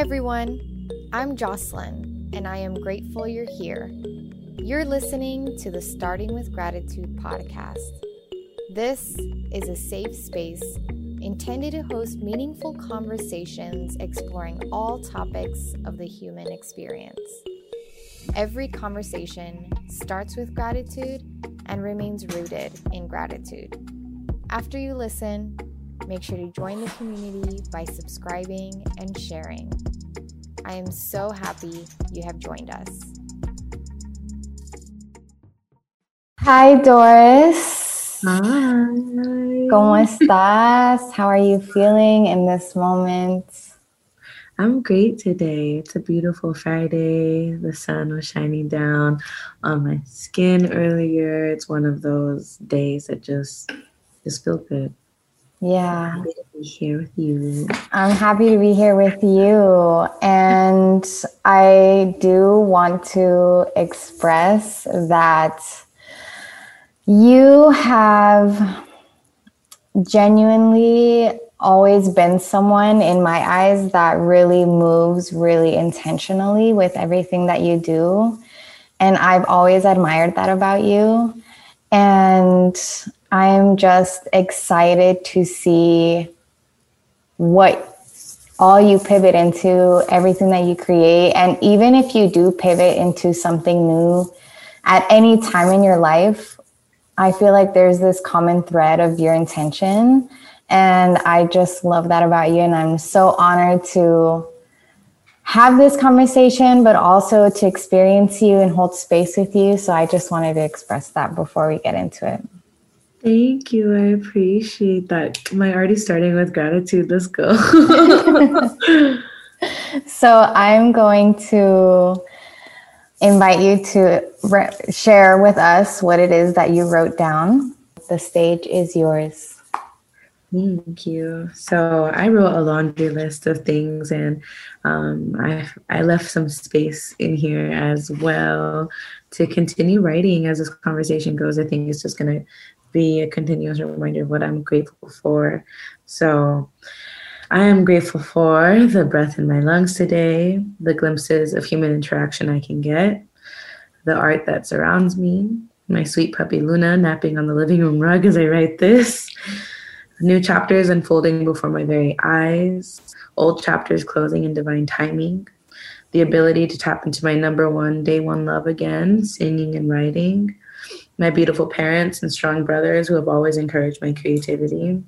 Hi, everyone. I'm Jocelyn, and I am grateful you're here. You're listening to the Starting with Gratitude podcast. This is a safe space intended to host meaningful conversations exploring all topics of the human experience. Every conversation starts with gratitude and remains rooted in gratitude. After you listen, make sure to join the community by subscribing and sharing. I am so happy you have joined us. Hi, Doris. Hi. ¿Cómo estás? How are you feeling in this moment? I'm great today. It's a beautiful Friday. The sun was shining down on my skin earlier. It's one of those days that just just feel good. Yeah. I'm Happy to be here with you. I'm happy to be here with you. And I do want to express that you have genuinely always been someone in my eyes that really moves really intentionally with everything that you do. And I've always admired that about you. And I'm just excited to see what all you pivot into, everything that you create. And even if you do pivot into something new at any time in your life, I feel like there's this common thread of your intention. And I just love that about you. And I'm so honored to have this conversation, but also to experience you and hold space with you. So I just wanted to express that before we get into it. Thank you. I appreciate that. Am I already starting with gratitude? Let's go. so I'm going to invite you to re- share with us what it is that you wrote down. The stage is yours. Thank you. So I wrote a laundry list of things, and um, I I left some space in here as well to continue writing as this conversation goes. I think it's just going to be a continuous reminder of what I'm grateful for. So I am grateful for the breath in my lungs today, the glimpses of human interaction I can get, the art that surrounds me, my sweet puppy Luna napping on the living room rug as I write this, new chapters unfolding before my very eyes, old chapters closing in divine timing, the ability to tap into my number one day one love again, singing and writing, my beautiful parents and strong brothers who have always encouraged my creativity,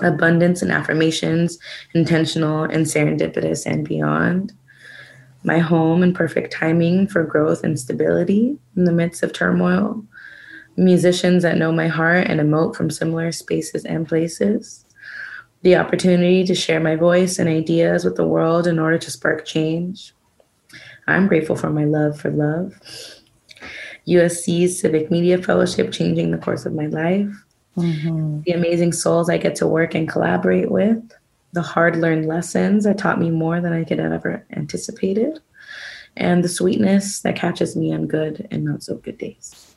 abundance and affirmations, intentional and serendipitous and beyond, my home and perfect timing for growth and stability in the midst of turmoil, musicians that know my heart and emote from similar spaces and places, the opportunity to share my voice and ideas with the world in order to spark change. I'm grateful for my love for love. USC's Civic Media Fellowship changing the course of my life. Mm-hmm. The amazing souls I get to work and collaborate with. The hard learned lessons that taught me more than I could have ever anticipated. And the sweetness that catches me on good and not so good days.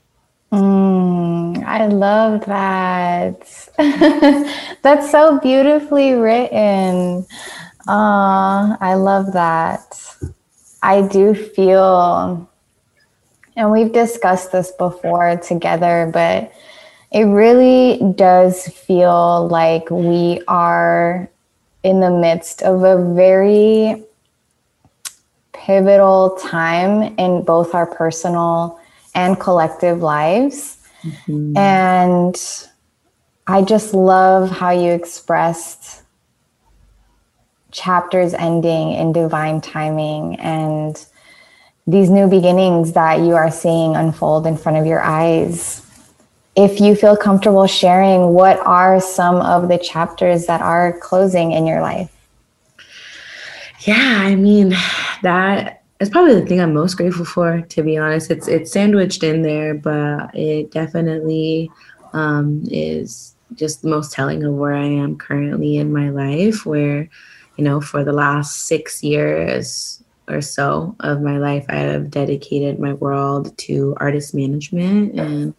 Mm, I love that. That's so beautifully written. Uh, I love that. I do feel, and we've discussed this before together, but it really does feel like we are in the midst of a very pivotal time in both our personal and collective lives. Mm-hmm. And I just love how you expressed chapters ending in divine timing and these new beginnings that you are seeing unfold in front of your eyes. If you feel comfortable sharing, what are some of the chapters that are closing in your life? Yeah, I mean, that is probably the thing I'm most grateful for, to be honest. It's it's sandwiched in there, but it definitely um, is just the most telling of where I am currently in my life. Where, you know, for the last six years or so of my life, I have dedicated my world to artist management and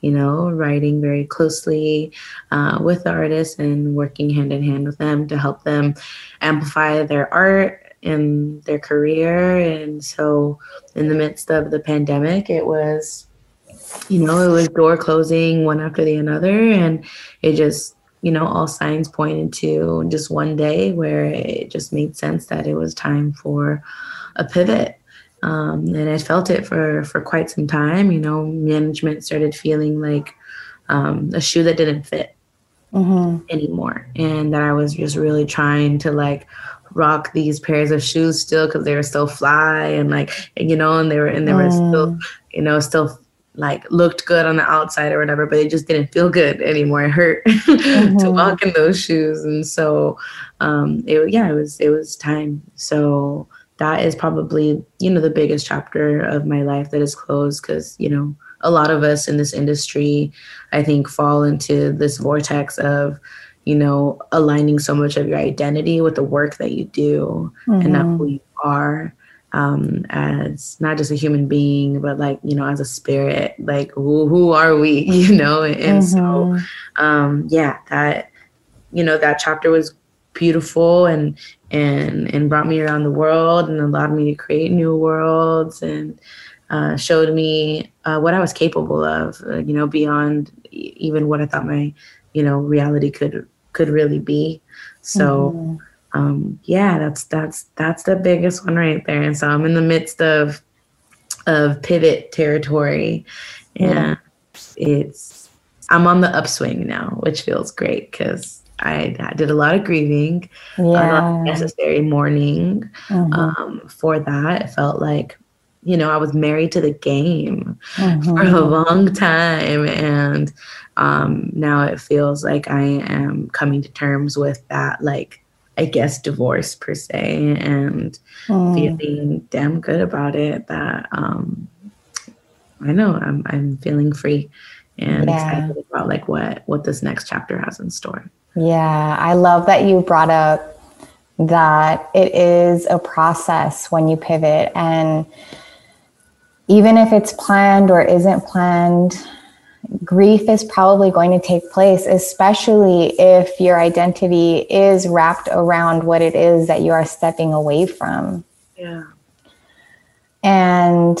you know, writing very closely uh, with artists and working hand in hand with them to help them amplify their art and their career. And so, in the midst of the pandemic, it was, you know, it was door closing one after the other. And it just, you know, all signs pointed to just one day where it just made sense that it was time for a pivot. Um, and I felt it for for quite some time. You know, management started feeling like um, a shoe that didn't fit mm-hmm. anymore, and that I was just really trying to like rock these pairs of shoes still because they were still fly and like you know, and they were and they were mm. still you know still like looked good on the outside or whatever, but it just didn't feel good anymore. It hurt mm-hmm. to walk in those shoes, and so um, it yeah, it was it was time. So that is probably you know the biggest chapter of my life that is closed because you know a lot of us in this industry, I think, fall into this vortex of you know aligning so much of your identity with the work that you do mm-hmm. and not who you are um, as not just a human being, but like, you know, as a spirit, like who, who are we, you know? And, and mm-hmm. so, um, yeah, that, you know, that chapter was beautiful and, and, and brought me around the world and allowed me to create new worlds and, uh, showed me uh, what I was capable of, uh, you know, beyond even what I thought my, you know, reality could could really be. So, mm-hmm um, yeah, that's that's that's the biggest one right there. And so I'm in the midst of of pivot territory, and it's I'm on the upswing now, which feels great because I, I, did a lot of grieving, yeah. a lot of necessary mourning mm-hmm. um, for that. It felt like you know I was married to the game mm-hmm. for a long time, and um, now it feels like I am coming to terms with that, like I guess, divorce per se, and mm. feeling damn good about it. That um, I know I'm I'm feeling free and yeah. excited about like what what this next chapter has in store. Yeah, I love that you brought up that it is a process when you pivot and even if it's planned or isn't planned grief is probably going to take place, especially if your identity is wrapped around what it is that you are stepping away from. Yeah. And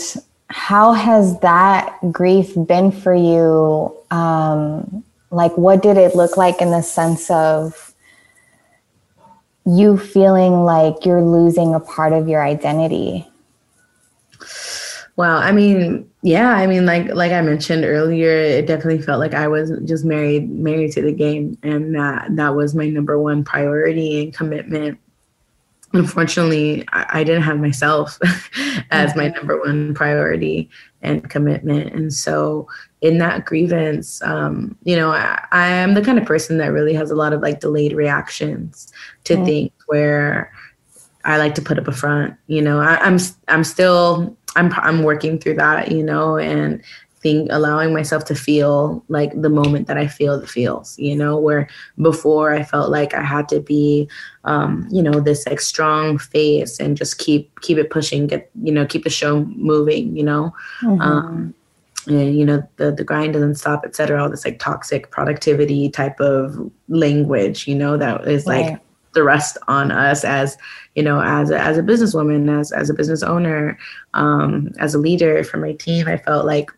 how has that grief been for you? Um, like, what did it look like in the sense of you feeling like you're losing a part of your identity? Well, I mean, yeah, I mean, like like I mentioned earlier, it definitely felt like I was just married married to the game, and that that was my number one priority and commitment. Unfortunately, I, I didn't have myself as my mm-hmm. number one priority and commitment, and so in that grievance, um, you know, I, I, am the kind of person that really has a lot of like delayed reactions to mm-hmm. things where I like to put up a front. You know, I, I'm I'm still I'm I'm working through that, you know, and think allowing myself to feel like the moment that I feel the feels, you know, where before I felt like I had to be um, you know, this like strong face and just keep keep it pushing, get you know, keep the show moving, you know. Mm-hmm. Um and you know the the grind doesn't stop et cetera all this like toxic productivity type of language you know that is like right. The rest on us as you know, as a, as a businesswoman, as as a business owner, um, as a leader for my team, I felt like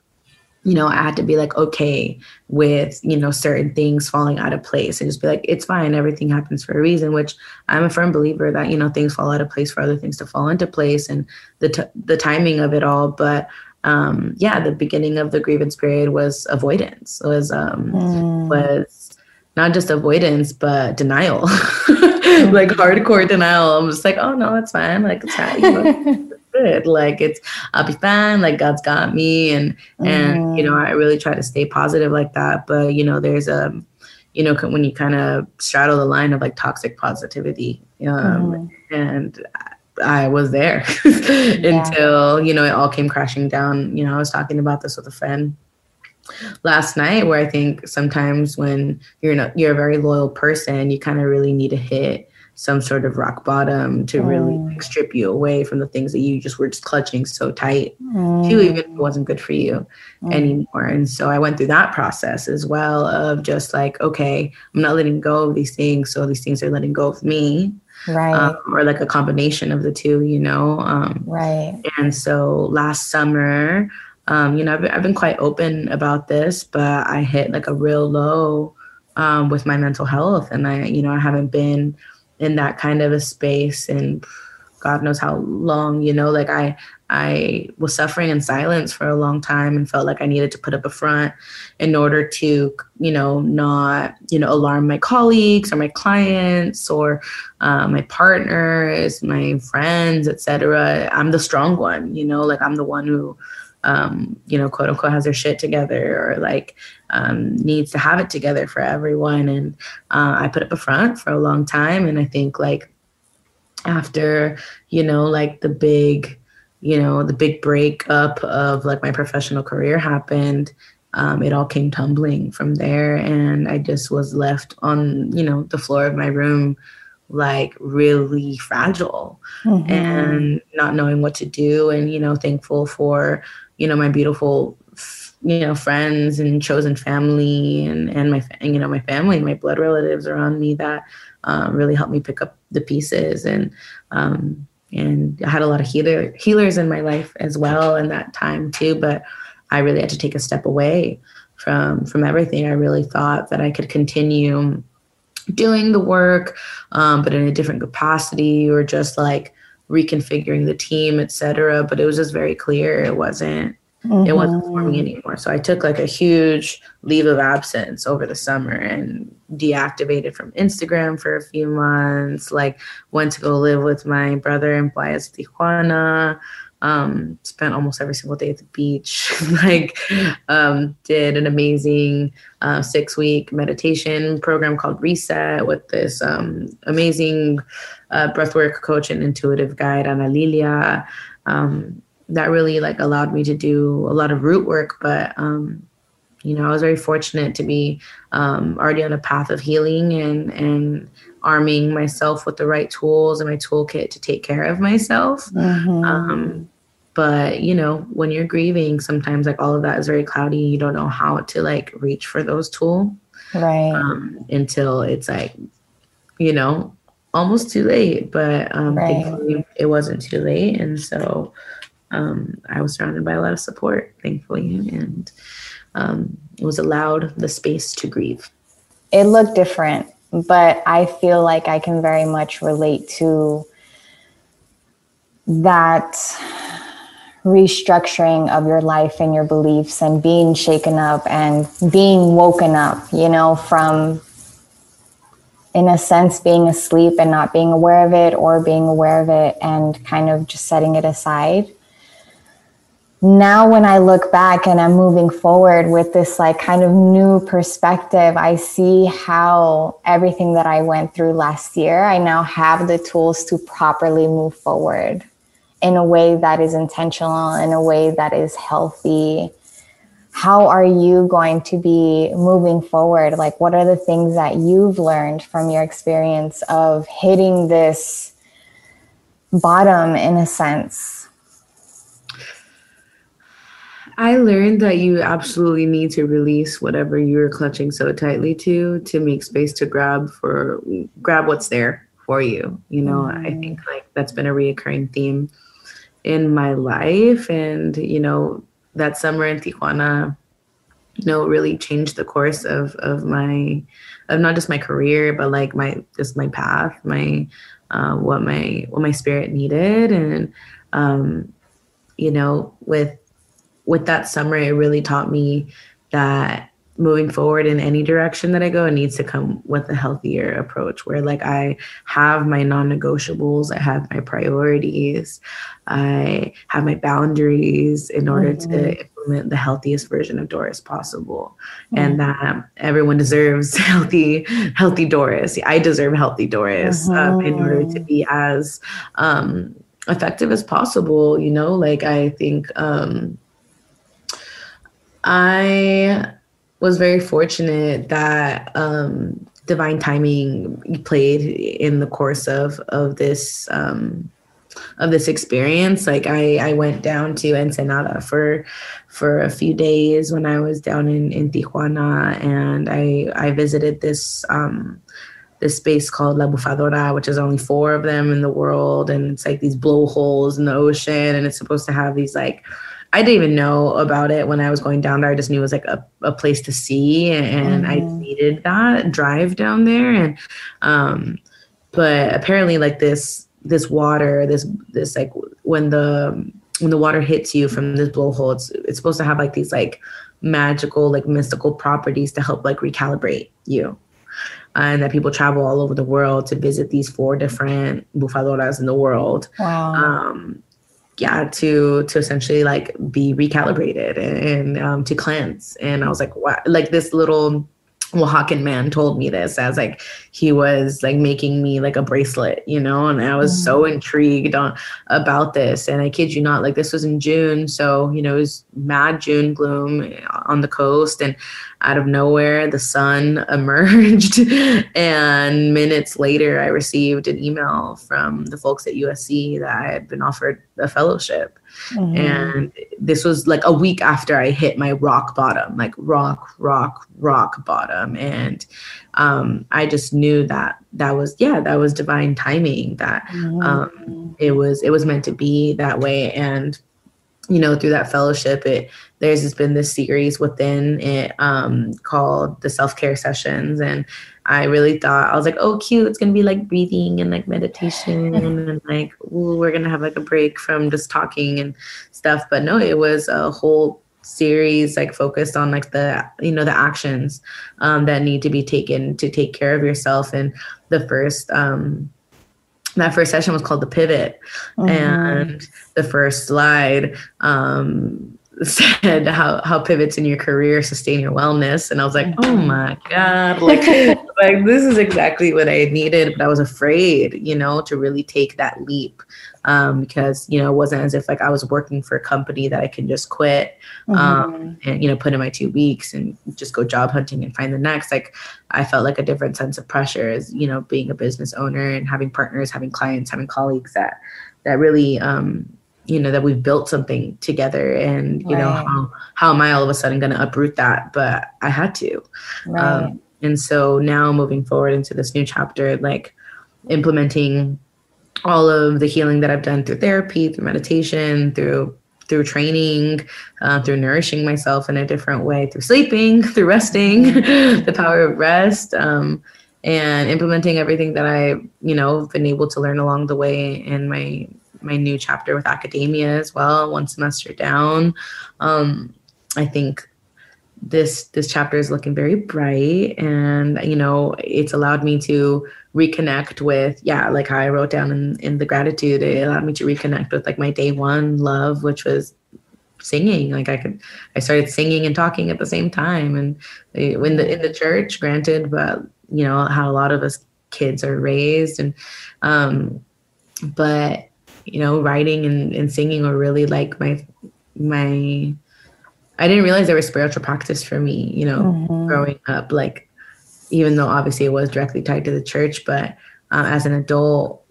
you know, I had to be like okay with, you know, certain things falling out of place and just be like, it's fine. Everything happens for a reason, which I'm a firm believer that, you know, things fall out of place for other things to fall into place and the, t- the timing of it all. But um, yeah, the beginning of the grievance period was avoidance, was, um, mm. was not just avoidance, but denial. like hardcore denial. I'm just like, oh no, it's fine. Like it's fine. good. Like it's I'll be fine. Like God's got me, and and you know I really try to stay positive like that. But you know there's a you know when you kind of straddle the line of like toxic positivity, um, mm. and I was there yeah. until you know it all came crashing down. You know I was talking about this with a friend last night where I think sometimes when you're not you're a very loyal person, you kind of really need to hit some sort of rock bottom to really like, strip you away from the things that you just were just clutching so tight mm. to even if it wasn't good for you mm. anymore. And so I went through that process as well of just like, okay, I'm not letting go of these things. So these things are letting go of me. right um, or like a combination of the two you know um, right and so last summer um, you know I've been, I've been quite open about this but i hit like a real low um, with my mental health and i you know i haven't been in that kind of a space and god knows how long you know like i I was suffering in silence for a long time and felt like I needed to put up a front in order to, you know, not, you know, alarm my colleagues or my clients or uh, my partners, my friends, etc. I'm the strong one, you know, like I'm the one who, um, you know, quote unquote, has their shit together or like um, needs to have it together for everyone. And uh, I put up a front for a long time, and I think like after, you know, like the big you know, the big breakup of like my professional career happened, um, it all came tumbling from there. And I just was left on, you know, the floor of my room, like really fragile mm-hmm. and not knowing what to do. And, you know, thankful for, you know, my beautiful, you know, friends and chosen family and, and my, you know, my family, and my blood relatives around me that um, really helped me pick up the pieces. And, um, and I had a lot of healer healers in my life as well in that time too. But I really had to take a step away from from everything. I really thought that I could continue doing the work, um, but in a different capacity or just like reconfiguring the team, etc. But it was just very clear it wasn't Mm-hmm. It wasn't for me anymore. So I took like a huge leave of absence over the summer and deactivated from Instagram for a few months. Like went to go live with my brother in Playas Tijuana. Um, spent almost every single day at the beach. like um, did an amazing uh, six week meditation program called Reset with this um, amazing uh, breathwork coach and intuitive guide, Ana Lilia. Um, that really like allowed me to do a lot of root work but um you know i was very fortunate to be um, already on a path of healing and and arming myself with the right tools and my toolkit to take care of myself mm-hmm. um, but you know when you're grieving sometimes like all of that is very cloudy you don't know how to like reach for those tools right um, until it's like you know almost too late but um, right. thankfully it wasn't too late and so um, I was surrounded by a lot of support, thankfully, and um, it was allowed the space to grieve. It looked different, but I feel like I can very much relate to that restructuring of your life and your beliefs and being shaken up and being woken up, you know, from in a sense being asleep and not being aware of it or being aware of it and kind of just setting it aside now when I look back and I'm moving forward with this like kind of new perspective, I see how everything that I went through last year, I now have the tools to properly move forward in a way that is intentional, in a way that is healthy. How are you going to be moving forward? Like, what are the things that you've learned from your experience of hitting this bottom in a sense? I learned that you absolutely need to release whatever you're clutching so tightly to to make space to grab for grab what's there for you. You know, mm-hmm. I think like that's been a reoccurring theme in my life and you know that summer in Tijuana you know really changed the course of of my of not just my career but like my just my path my uh, what my what my spirit needed. And um you know with with that summer, it really taught me that moving forward in any direction that I go, it needs to come with a healthier approach where like I have my non-negotiables, I have my priorities, I have my boundaries in order mm-hmm. to implement the healthiest version of Doris possible. Mm-hmm. And that everyone deserves healthy, healthy Doris. I deserve healthy Doris mm-hmm. um, in order to mm-hmm. be as um, effective as possible. You know, like I think um, I was very fortunate that um, divine timing played in the course of of this um, of this experience. Like I, I went down to Ensenada for for a few days when I was down in, in Tijuana, and I I visited this um, this space called La Bufadora, which is only four of them in the world, and it's like these blowholes in the ocean, and it's supposed to have these like I didn't even know about it when I was going down there. I just knew it was like a, a place to see, and, mm-hmm. I needed that drive down there. And um, but apparently, like this this water, this this like when the when the water hits you from this blowhole, it's it's supposed to have like these like magical, like mystical properties to help like recalibrate you. And that people travel all over the world to visit these four different bufadoras in the world. Wow. Um, yeah to to essentially like be recalibrated and, and um, to cleanse. And i was like what like this little Oaxacan man told me this as like he was like making me like a bracelet, you know, and I was mm. so intrigued on about this. And I kid you not, like this was in June, so you know it was mad June gloom on the coast, and out of nowhere the sun emerged, and minutes later I received an email from the folks at USC that I had been offered a fellowship Mm-hmm. And this was like a week after I hit my rock bottom, like rock, rock, rock bottom. And um, I just knew that that was, yeah, that was divine timing, that mm-hmm. um, it was, it was meant to be that way. And, you know, through that fellowship, it, there's just been this series within it um, called the self care sessions. And I really thought I was like, oh, cute. It's gonna be like breathing and like meditation and like ooh, we're gonna have like a break from just talking and stuff. But no, it was a whole series like focused on like the you know the actions um, that need to be taken to take care of yourself. And the first um, that first session was called the pivot, mm-hmm. and the first slide um, said how how pivots in your career sustain your wellness and i was like oh mm-hmm. my god like like this is exactly what i needed but i was afraid you know to really take that leap um, because you know it wasn't as if like i was working for a company that i can just quit um, mm-hmm. and you know put in my two weeks and just go job hunting and find the next like i felt like a different sense of pressure as you know being a business owner and having partners having clients having colleagues that that really um, you know that we've built something together and you right. know how, how am i all of a sudden going to uproot that but i had to right. um, and so now moving forward into this new chapter like implementing all of the healing that i've done through therapy through meditation through through training uh, through nourishing myself in a different way through sleeping through resting the power of rest um, and implementing everything that i you know been able to learn along the way in my my new chapter with academia as well, one semester down. Um, I think this this chapter is looking very bright and you know it's allowed me to reconnect with yeah like how i wrote down in, in the gratitude it allowed me to reconnect with like my day one love which was singing like i could i started singing and talking at the same time and in the in the church granted but you know how a lot of us kids are raised and um but you know, writing and, and singing were really like my my I didn't realize there was spiritual practice for me, you know, mm-hmm. growing up. Like, even though obviously it was directly tied to the church, but uh, as an adult,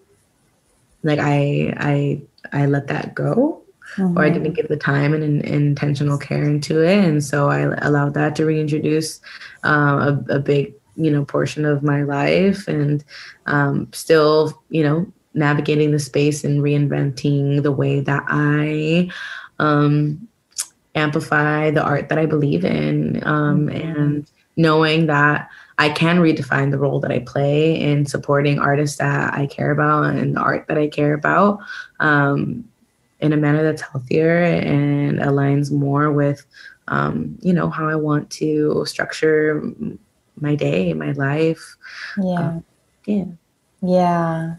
like I I I let that go, mm-hmm. or I didn't give the time and, and, intentional care into it, and so I allowed that to reintroduce uh, a, a big you know portion of my life, and um, still you know navigating the space and reinventing the way that I um, amplify the art that I believe in, um, mm-hmm. and knowing that I can redefine the role that I play in supporting artists that I care about and the art that I care about um, in a manner that's healthier and aligns more with, um, you know, how I want to structure my day, my life. Yeah. Um, yeah. Yeah.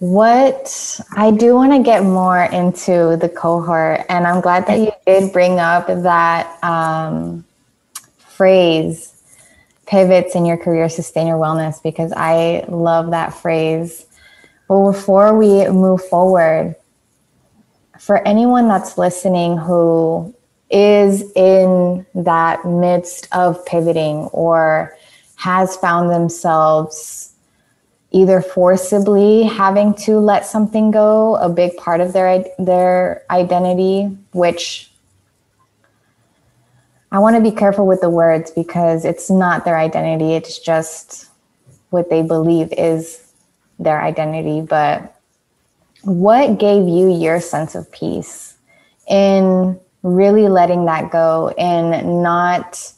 What I do want to get more into the cohort, and I'm glad that you did bring up that um, phrase pivots in your career, sustain your wellness, because I love that phrase. But before we move forward, for anyone that's listening who is in that midst of pivoting or has found themselves either forcibly having to let something go, a big part of their their identity, which I want to be careful with the words because it's not their identity. It's just what they believe is their identity. But what gave you your sense of peace in really letting that go and not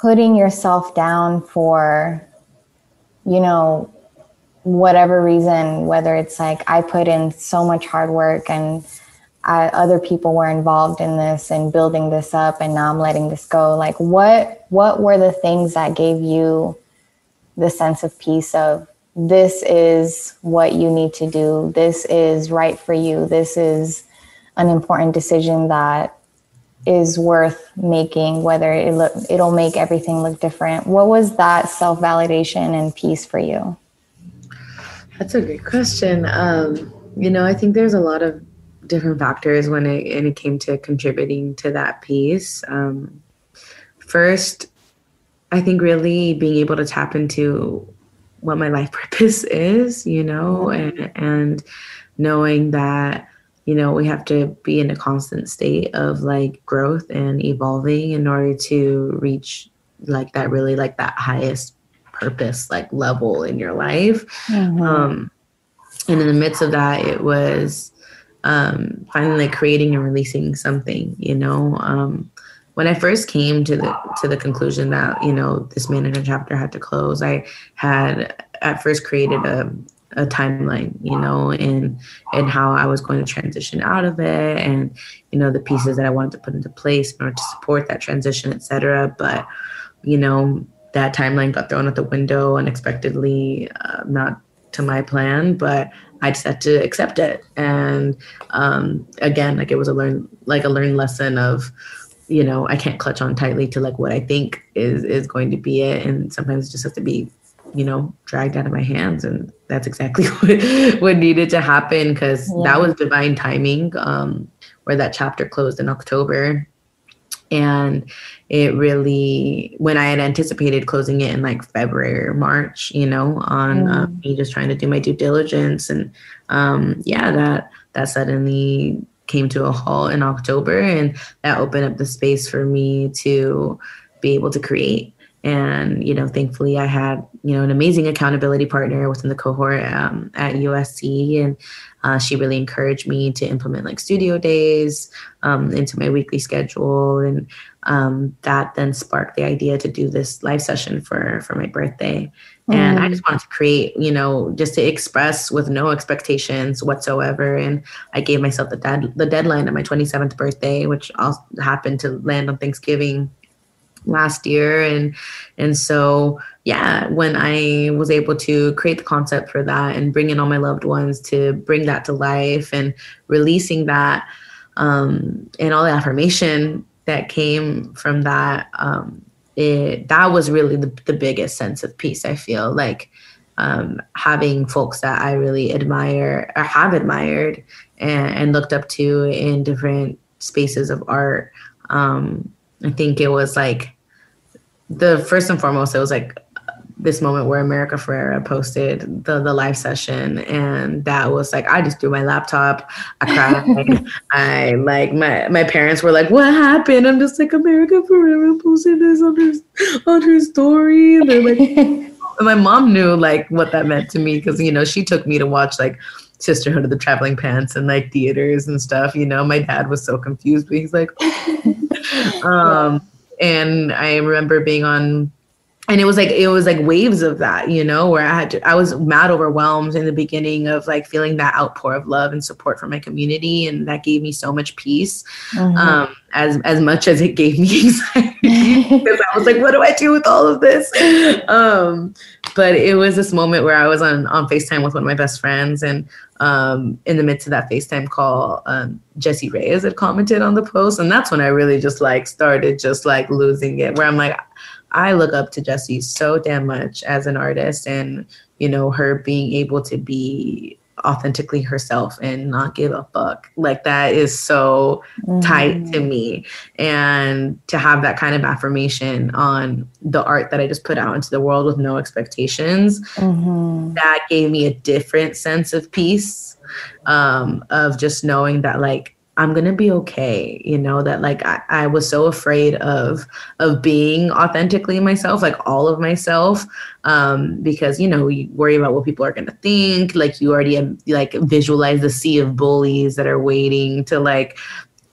putting yourself down for, you know, whatever reason, whether it's like I put in so much hard work and I, other people were involved in this and building this up and now I'm letting this go. Like what what were the things that gave you the sense of peace of this is what you need to do. This is right for you. This is an important decision that is worth making whether it look, it'll make everything look different. What was that self-validation and peace for you? That's a great question. Um, you know, I think there's a lot of different factors when it, when it came to contributing to that piece. Um, first, I think really being able to tap into what my life purpose is, you know, and, and knowing that, you know, we have to be in a constant state of like growth and evolving in order to reach like that really like that highest purpose like level in your life. Mm-hmm. Um, and in the midst of that, it was um, finally creating and releasing something, you know. Um, when I first came to the to the conclusion that you know this manager chapter had to close, I had at first created a a timeline, you know, and and how I was going to transition out of it, and you know the pieces that I wanted to put into place in order to support that transition, etc. But you know that timeline got thrown out the window unexpectedly, uh, not to my plan, but I just had to accept it. And um, again, like it was a learn like a learned lesson of, you know, I can't clutch on tightly to like what I think is is going to be it, and sometimes it just has to be, you know, dragged out of my hands, and that's exactly what what needed to happen because yeah. that was divine timing. Um, where that chapter closed in October, and it really when i had anticipated closing it in like february or march you know on mm. uh, me just trying to do my due diligence and um yeah that that suddenly came to a halt in october and that opened up the space for me to be able to create and you know thankfully i had you know an amazing accountability partner within the cohort um, at usc and uh, she really encouraged me to implement like studio days um, into my weekly schedule. And um, that then sparked the idea to do this live session for for my birthday. Mm. and i just wanted to create you know just to express with no expectations whatsoever. And i gave myself the, dad, the deadline of my 27th birthday which also happened to land on thanksgiving last year. And and so yeah when i was able to create the concept for that and bring in all my loved ones to bring that to life and releasing that um, and all the affirmation that came from that um, it that was really the, the biggest sense of peace i feel like um, having folks that i really admire or have admired and, and looked up to in different spaces of art um, I think it was like the first and foremost, it was like this moment where America Ferrera posted the the live session, and that was like I just threw my laptop, I cried, I like my my parents were like, "What happened?" I'm just like America Ferrera posted this on her on her story, and they're like. my mom knew like what that meant to me because you know she took me to watch like Sisterhood of the Traveling Pants and like theaters and stuff. You know, my dad was so confused, but he's like, um, and I remember being on and it was like it was like waves of that you know where i had to, i was mad overwhelmed in the beginning of like feeling that outpour of love and support from my community and that gave me so much peace mm-hmm. um, as as much as it gave me anxiety because i was like what do i do with all of this um, but it was this moment where i was on on facetime with one of my best friends and um, in the midst of that FaceTime call, um, Jessie Reyez had commented on the post. And that's when I really just like started just like losing it, where I'm like, I look up to Jessie so damn much as an artist and, you know, her being able to be authentically herself and not give a fuck. Like that is so mm-hmm. tight to me. And to have that kind of affirmation on the art that I just put out into the world with no expectations, mm-hmm. that gave me a different sense of peace. Um, of just knowing that like I'm gonna be okay, you know, that like I, I was so afraid of of being authentically myself, like all of myself. Um, because you know, you worry about what people are gonna think, like you already have, like visualize the sea of bullies that are waiting to like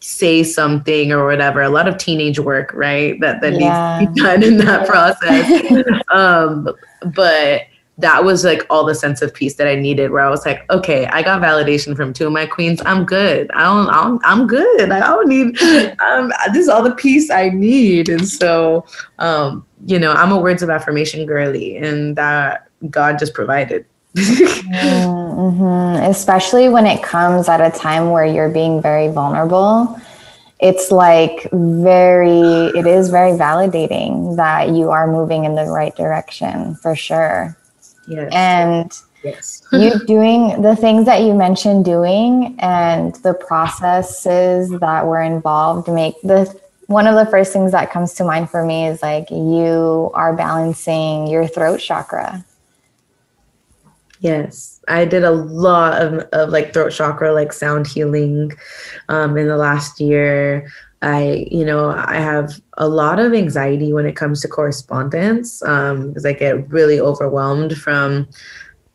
say something or whatever. A lot of teenage work, right? That that yeah. needs to be done in that process. um, but that was like all the sense of peace that I needed where I was like, okay, I got validation from two of my queens. I'm good. I don't, I'm, I'm good. I don't need, um, this is all the peace I need. And so, um, you know, I'm a words of affirmation girly and that God just provided. mm-hmm. Especially when it comes at a time where you're being very vulnerable. It's like very, it is very validating that you are moving in the right direction for sure. Yes. And yes. you doing the things that you mentioned doing and the processes that were involved make the one of the first things that comes to mind for me is like you are balancing your throat chakra. Yes, I did a lot of, of like throat chakra, like sound healing um, in the last year. I, you know, I have a lot of anxiety when it comes to correspondence because um, I get really overwhelmed from,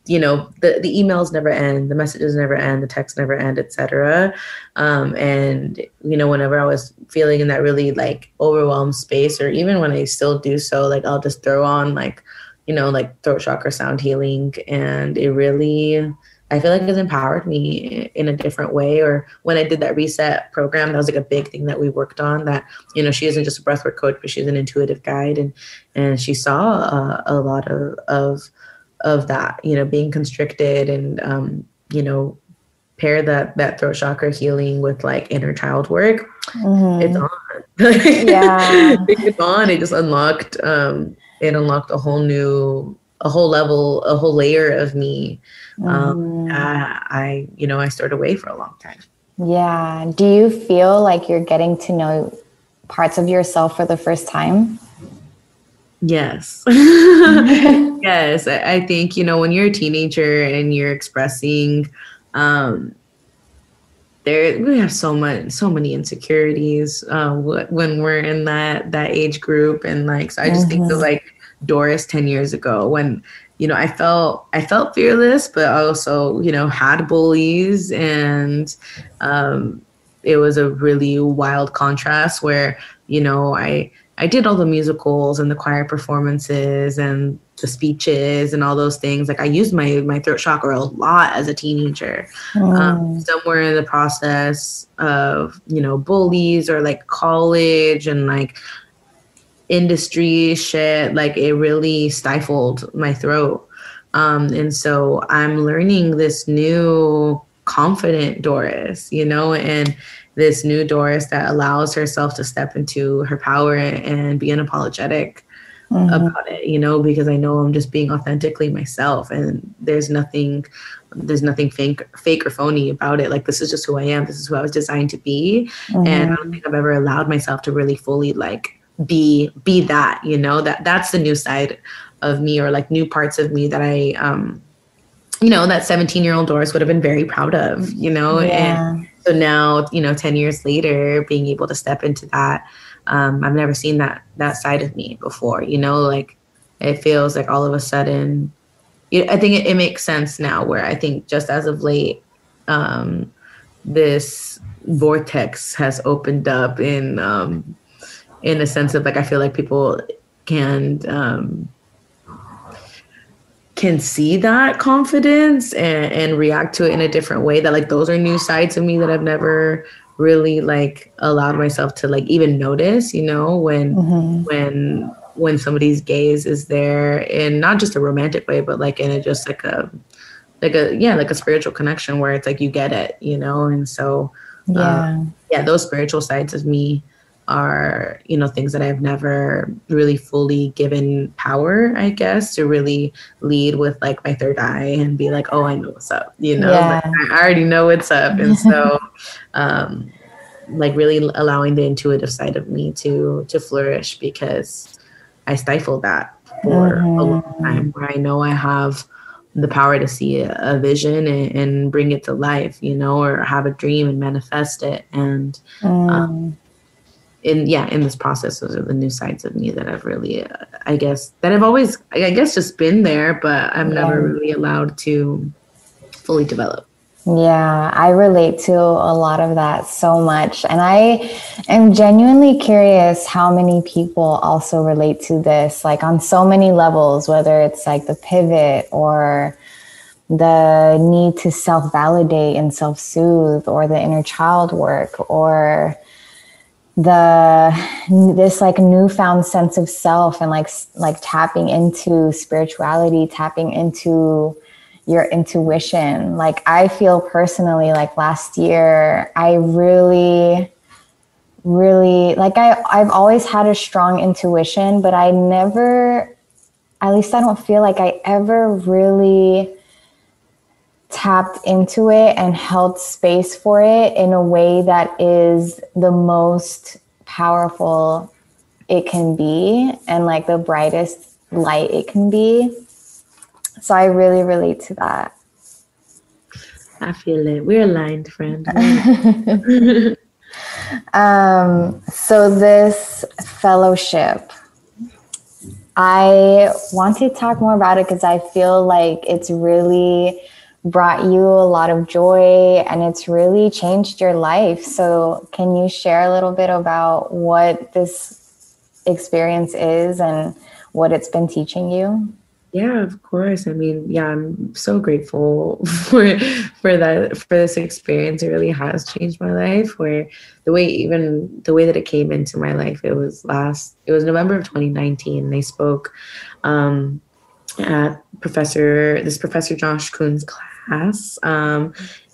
you know, the, the emails never end, the messages never end, the texts never end, etc. Um, and, you know, whenever I was feeling in that really like overwhelmed space, or even when I still do so, like I'll just throw on like, you know, like throat chakra sound healing. And it really, I feel like it's empowered me in a different way. Or when I did that reset program, that was like a big thing that we worked on. That you know, she isn't just a breathwork coach, but she's an intuitive guide, and and she saw uh, a lot of of of that. You know, being constricted and um, you know, pair that that throat chakra healing with like inner child work. Mm-hmm. It's on. yeah, it's on. It just unlocked. Um, it unlocked a whole new a whole level, a whole layer of me um, mm. I, I, you know, I stored away for a long time. Yeah. Do you feel like you're getting to know parts of yourself for the first time? Yes. yes. I, think, you know, when you're a teenager and you're expressing, um, there we have so much so many insecurities uh, when we're in that that age group and like so i just mm-hmm. think of like doris 10 years ago when you know, I felt I felt fearless, but I also, you know, had bullies, and um, it was a really wild contrast where, you know, I I did all the musicals and the choir performances and the speeches and all those things. Like I used my my throat chakra a lot as a teenager. Mm. Um, somewhere in the process of you know bullies or like college and like industry shit, like it really stifled my throat. Um, and so I'm learning this new confident Doris, you know, and this new Doris that allows herself to step into her power and be unapologetic mm-hmm. about it, you know, because I know I'm just being authentically myself and there's nothing there's nothing fake fake or phony about it. Like this is just who I am. This is who I was designed to be. Mm-hmm. And I don't think I've ever allowed myself to really fully like be be that you know that that's the new side of me or like new parts of me that i um you know that 17 year old doris would have been very proud of you know yeah. and so now you know 10 years later being able to step into that um i've never seen that that side of me before you know like it feels like all of a sudden i think it, it makes sense now where i think just as of late um this vortex has opened up in um in the sense of like I feel like people can um, can see that confidence and, and react to it in a different way. That like those are new sides of me that I've never really like allowed myself to like even notice. You know when mm-hmm. when when somebody's gaze is there in not just a romantic way, but like in a just like a like a yeah like a spiritual connection where it's like you get it, you know. And so yeah, um, yeah, those spiritual sides of me are you know things that I've never really fully given power, I guess, to really lead with like my third eye and be like, oh, I know what's up, you know, yeah. like, I already know what's up, and so um, like really allowing the intuitive side of me to to flourish because I stifled that for mm-hmm. a long mm-hmm. time where I know I have the power to see a, a vision and, and, bring it to life, you know, or have a dream and manifest it. And mm. um, in yeah, in this process, those are the new sides of me that I've really, uh, I guess, that I've always, I guess, just been there, but I'm yeah. never really allowed to fully develop. Yeah, I relate to a lot of that so much. And I am genuinely curious how many people also relate to this, like on so many levels, whether it's like the pivot or the need to self validate and self soothe, or the inner child work, or the this like newfound sense of self and like like tapping into spirituality tapping into your intuition. Like I feel personally like last year I really really like I I've always had a strong intuition, but I never at least I don't feel like I ever really tapped into it and held space for it in a way that is the most powerful it can be and like the brightest light it can be. So I really relate to that. I feel it. We're aligned, friend. um, so this fellowship, I want to talk more about it because I feel like it's really brought you a lot of joy and it's really changed your life. So, can you share a little bit about what this experience is and what it's been teaching you? Yeah, of course. I mean, yeah, I'm so grateful for for that for this experience. It really has changed my life. Where the way even the way that it came into my life, it was last it was November of 2019. They spoke um, at Professor this Professor Josh Kun's class um,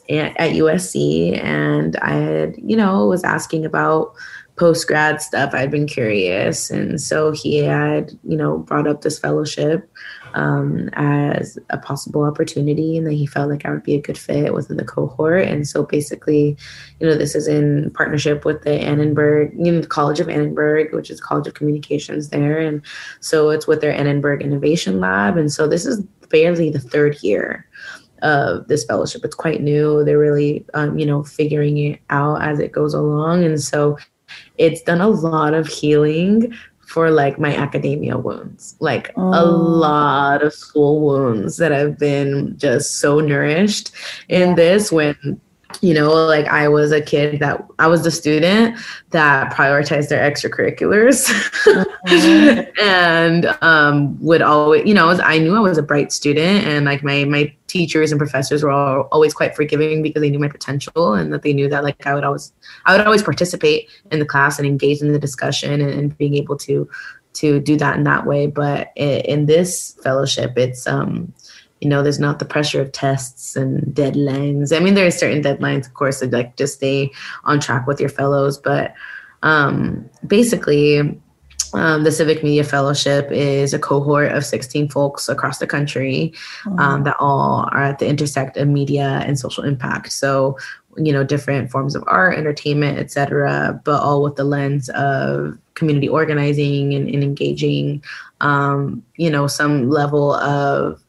at, at USC, and I had you know was asking about post grad stuff. I'd been curious, and so he had you know brought up this fellowship um, as a possible opportunity and that he felt like I would be a good fit within the cohort. And so basically, you know, this is in partnership with the Annenberg, you know, the College of Annenberg, which is College of Communications there. And so it's with their Annenberg Innovation Lab. And so this is barely the third year of this fellowship. It's quite new. They're really, um, you know, figuring it out as it goes along. And so it's done a lot of healing for like my academia wounds, like oh. a lot of school wounds that I've been just so nourished in yeah. this when you know like i was a kid that i was the student that prioritized their extracurriculars mm-hmm. and um, would always you know i knew i was a bright student and like my my teachers and professors were all, always quite forgiving because they knew my potential and that they knew that like i would always i would always participate in the class and engage in the discussion and, and being able to to do that in that way but in, in this fellowship it's um you know there's not the pressure of tests and deadlines i mean there are certain deadlines of course that like just stay on track with your fellows but um, basically um, the Civic Media Fellowship is a cohort of 16 folks across the country um, that all are at the intersect of media and social impact. So, you know, different forms of art, entertainment, etc., but all with the lens of community organizing and, and engaging, um, you know, some level of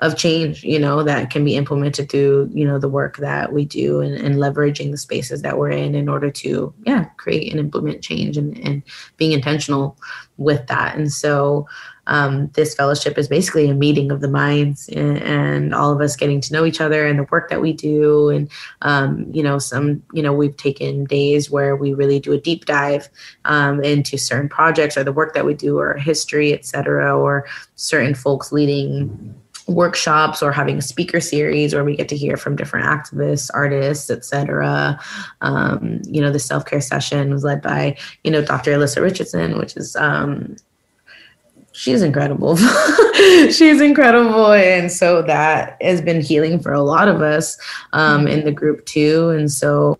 of change you know that can be implemented through you know the work that we do and, and leveraging the spaces that we're in in order to yeah create and implement change and, and being intentional with that. And so um, this fellowship is basically a meeting of the minds and, and, all of us getting to know each other and the work that we do. And um, you know some you know we've taken days where we really do a deep dive um, into certain projects or the work that we do or history et cetera or certain folks leading workshops or having a speaker series where we get to hear from different activists artists etc um, you know the self-care session was led by you know dr allissa richardson which is um, she's incredible. She's incredible. And so that has been healing for a lot of us um, in the group too. And so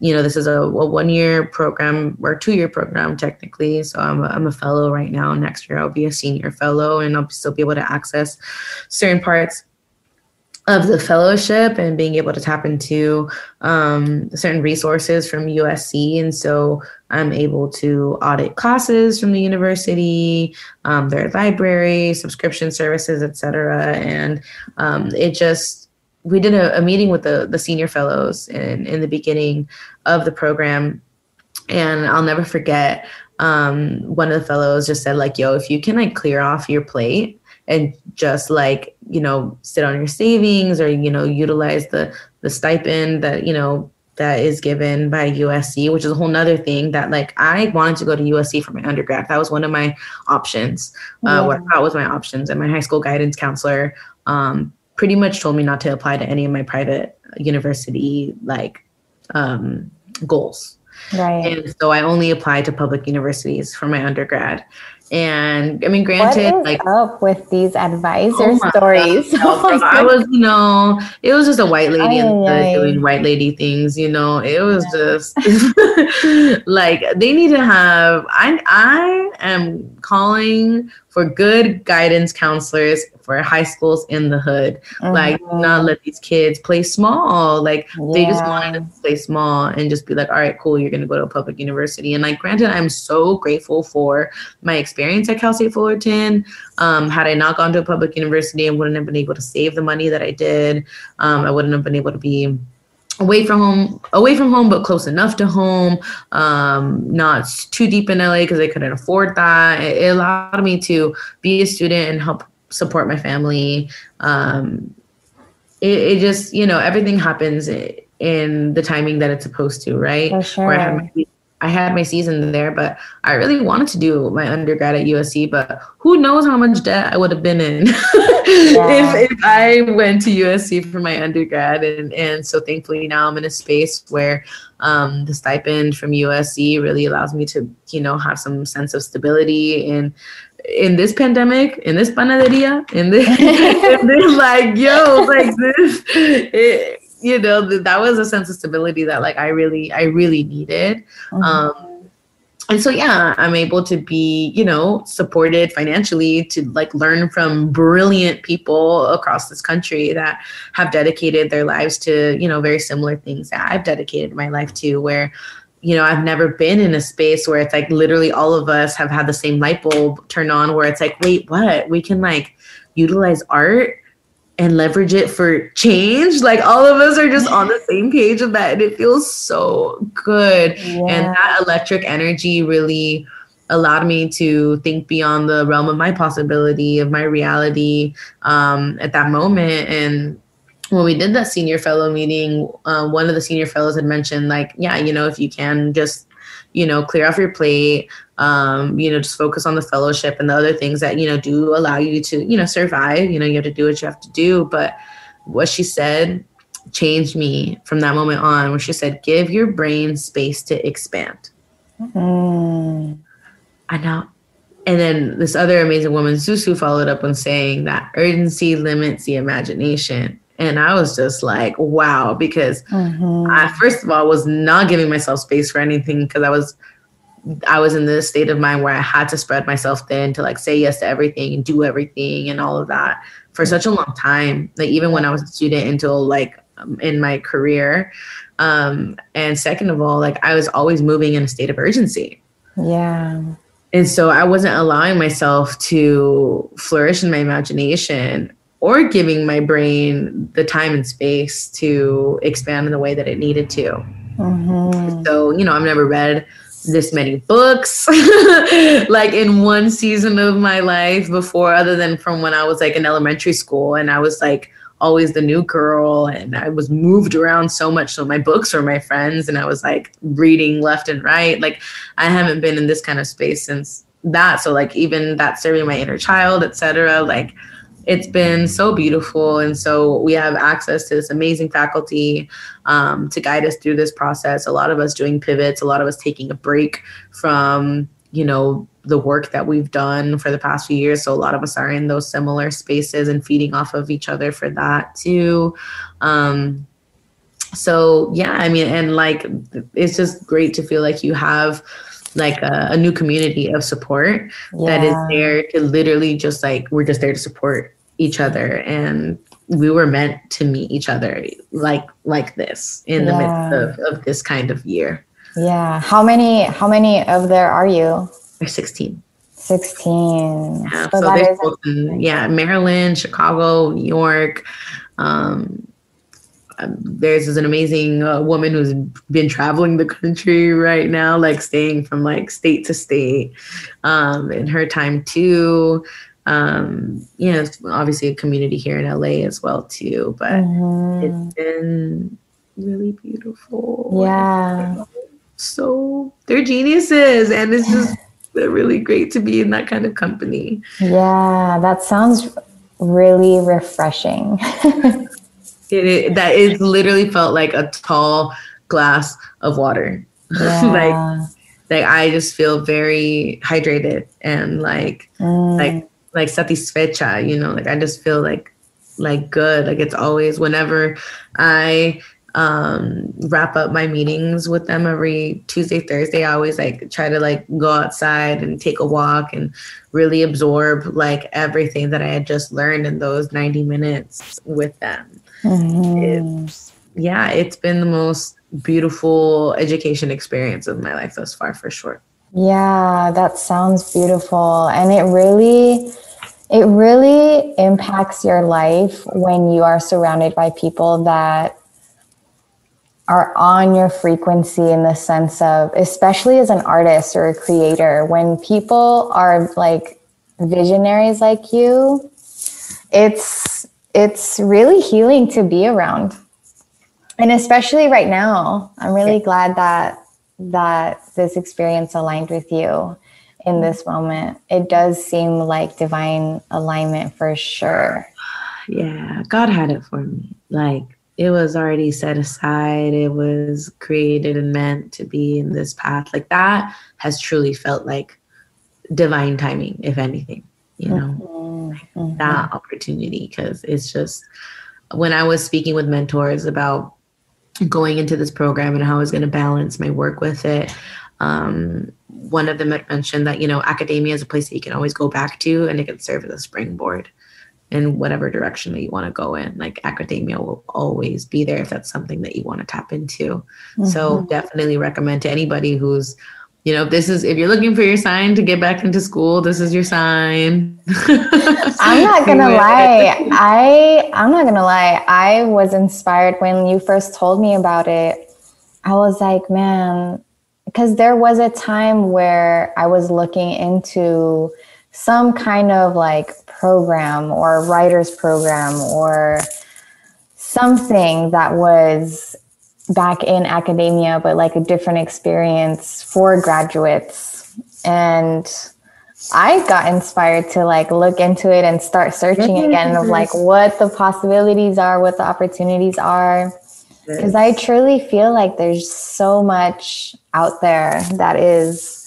you know, this is a, a one year program or two year program technically. So I'm a, I'm a fellow right now. Next year I'll be a senior fellow and I'll still be able to access certain parts of the fellowship and being able to tap into um, certain resources from USC. And so I'm able to audit classes from the university, um, their library, subscription services, etc. And um, it just, we did a, a, meeting with the, the senior fellows in, in the beginning of the program. And I'll never forget um, one of the fellows just said like, yo, if you can like clear off your plate and just like you know sit on your savings or you know utilize the the stipend that you know that is given by USC, which is a whole nother thing that like I wanted to go to USC for my undergrad. That was one of my options. Yeah. Uh, what I thought was my options, and my high school guidance counselor um, pretty much told me not to apply to any of my private university like um, goals. Right. And so I only applied to public universities for my undergrad. And I mean, granted, like up with these advisor oh stories. God, I was, you know, it was just a white lady aye, doing white lady things. You know, it was yeah. just like they need to have. I I am calling for good guidance counselors for high schools in the hood. Mm-hmm. Like, not let these kids play small. Like, yeah. they just wanted to play small and just be like, all right, cool, you're going to go to a public university. And, like, granted, I'm so grateful for my experience at Cal State Fullerton. Um, had I not gone to a public university, I wouldn't have been able to save the money that I did. Um, I wouldn't have been able to be away from home away from home but close enough to home um, not too deep in la because i couldn't afford that it, it, allowed me to be a student and help support my family. Um, it, it, just, you know, everything happens in the timing that it's supposed to, right? For sure. I had, my, I had my season there, but I really wanted to do my undergrad at USC, but who knows how much debt I would have been in yeah. if, if I went to USC for my undergrad. And, and so thankfully now I'm in a space where um, the stipend from USC really allows me to, you know, have some sense of stability and in this pandemic, in this panaderia, in this, in this like, yo, like this, it, you know, that was a sense of stability that like I really, I really needed. Mm-hmm. Um, and so yeah i'm able to be you know supported financially to like learn from brilliant people across this country that have dedicated their lives to you know very similar things that i've dedicated my life to where you know, I've never been in a space where it's like literally all of us have had the same light bulb turn on where it's like, wait, what? We can like utilize art and leverage it for change. Like all of us are just on the same page of that. And it feels so good. Yeah. And that electric energy really allowed me to think beyond the realm of my possibility, of my reality um, at that moment. And when we did that senior fellow meeting, uh, one of the senior fellows had mentioned, like, yeah, you know, if you can just, you know, clear off your plate, um, you know, just focus on the fellowship and the other things that, you know, do allow you to, you know, survive. You know, you have to do what you have to do. But what she said changed me from that moment on, where she said, give your brain space to expand. Mm. I know. And then this other amazing woman, Susu, followed up on saying that urgency limits the imagination. And I was just like, wow, because mm-hmm. I first of all was not giving myself space for anything because I was I was in this state of mind where I had to spread myself thin to like say yes to everything and do everything and all of that for such a long time. Like even when I was a student until like um, in my career. Um, and second of all, like I was always moving in a state of urgency. Yeah. And so I wasn't allowing myself to flourish in my imagination or giving my brain the time and space to expand in the way that it needed to. Mm-hmm. So, you know, I've never read this many books like in one season of my life before, other than from when I was like in elementary school and I was like always the new girl and I was moved around so much. So my books were my friends and I was like reading left and right. Like I haven't been in this kind of space since that. So like even that serving my inner child, etc. Like it's been so beautiful. And so we have access to this amazing faculty um, to guide us through this process. A lot of us doing pivots, a lot of us taking a break from, you know, the work that we've done for the past few years. So a lot of us are in those similar spaces and feeding off of each other for that too. Um, so yeah, I mean, and like it's just great to feel like you have like a, a new community of support yeah. that is there to literally just like we're just there to support each other and we were meant to meet each other like like this in the yeah. midst of, of this kind of year. Yeah. How many how many of there are you? There's 16. 16. Yeah, so, so in, yeah, Maryland, Chicago, New York. Um, um, there's an amazing uh, woman who's been traveling the country right now, like staying from like state to state um, in her time too. Um, you know, obviously a community here in LA as well too, but mm-hmm. it's been really beautiful. Yeah. So they're geniuses, and it's just really great to be in that kind of company. Yeah, that sounds really refreshing. it, it that is literally felt like a tall glass of water. Yeah. like like I just feel very hydrated and like mm. like like satisfecha, you know, like I just feel like like good. Like it's always whenever I um wrap up my meetings with them every Tuesday, Thursday, I always like try to like go outside and take a walk and really absorb like everything that I had just learned in those 90 minutes with them. Mm-hmm. It's, yeah, it's been the most beautiful education experience of my life thus far for sure. Yeah, that sounds beautiful. And it really it really impacts your life when you are surrounded by people that are on your frequency in the sense of especially as an artist or a creator when people are like visionaries like you it's it's really healing to be around. And especially right now i'm really glad that that this experience aligned with you in this moment. It does seem like divine alignment for sure. Yeah god had it for me. Like it was already set aside. It was created and meant to be in this path. Like that has truly felt like divine timing if anything you know? Mm-hmm. Mm-hmm. that opportunity because it's just when i was speaking with mentors about going into this program and how i was going to balance my work with it um, one of them had mentioned that you know academia is a place that you can always go back to and it can serve as a springboard in whatever direction that you want to go in. Like academia will always be there if that's something that you want to tap into. Mm-hmm. So definitely recommend to anybody who's, you know, this is if you're looking for your sign to get back into school, this is your sign. I'm not gonna lie. I I'm not gonna lie. I was inspired when you first told me about it. I was like, man, because there was a time where I was looking into some kind of like program or writer's program or something that was back in academia, but like a different experience for graduates. And I got inspired to like look into it and start searching again of like what the possibilities are, what the opportunities are. Because I truly feel like there's so much out there that is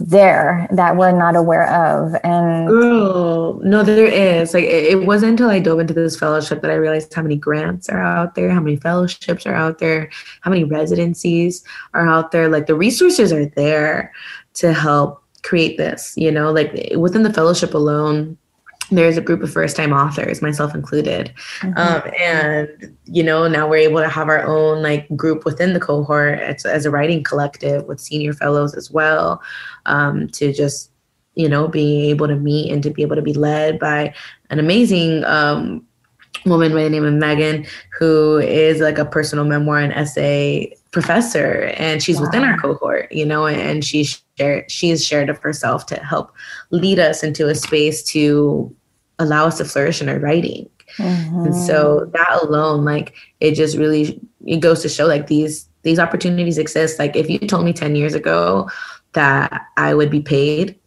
there that we're not aware of and Girl, no there is. Like it, it wasn't until i dove into this fellowship that i realized how many grants are out there how many fellowships are out there how many residencies are out there. Like the resources are there to help create this you know? Like within the fellowship alone there's a group of first time authors myself included mm-hmm. um, and you know now we're able to have our own like group within the cohort as, as a writing collective with senior fellows as well um, to just you know being able to meet and to be able to be led by an amazing um, woman by the name of Megan, who is like a personal memoir and essay professor, and she's wow. within our cohort, you know, and she's shared she's shared of herself to help lead us into a space to allow us to flourish in our writing. Mm-hmm. And so that alone, like it just really it goes to show like these these opportunities exist. Like if you told me 10 years ago that I would be paid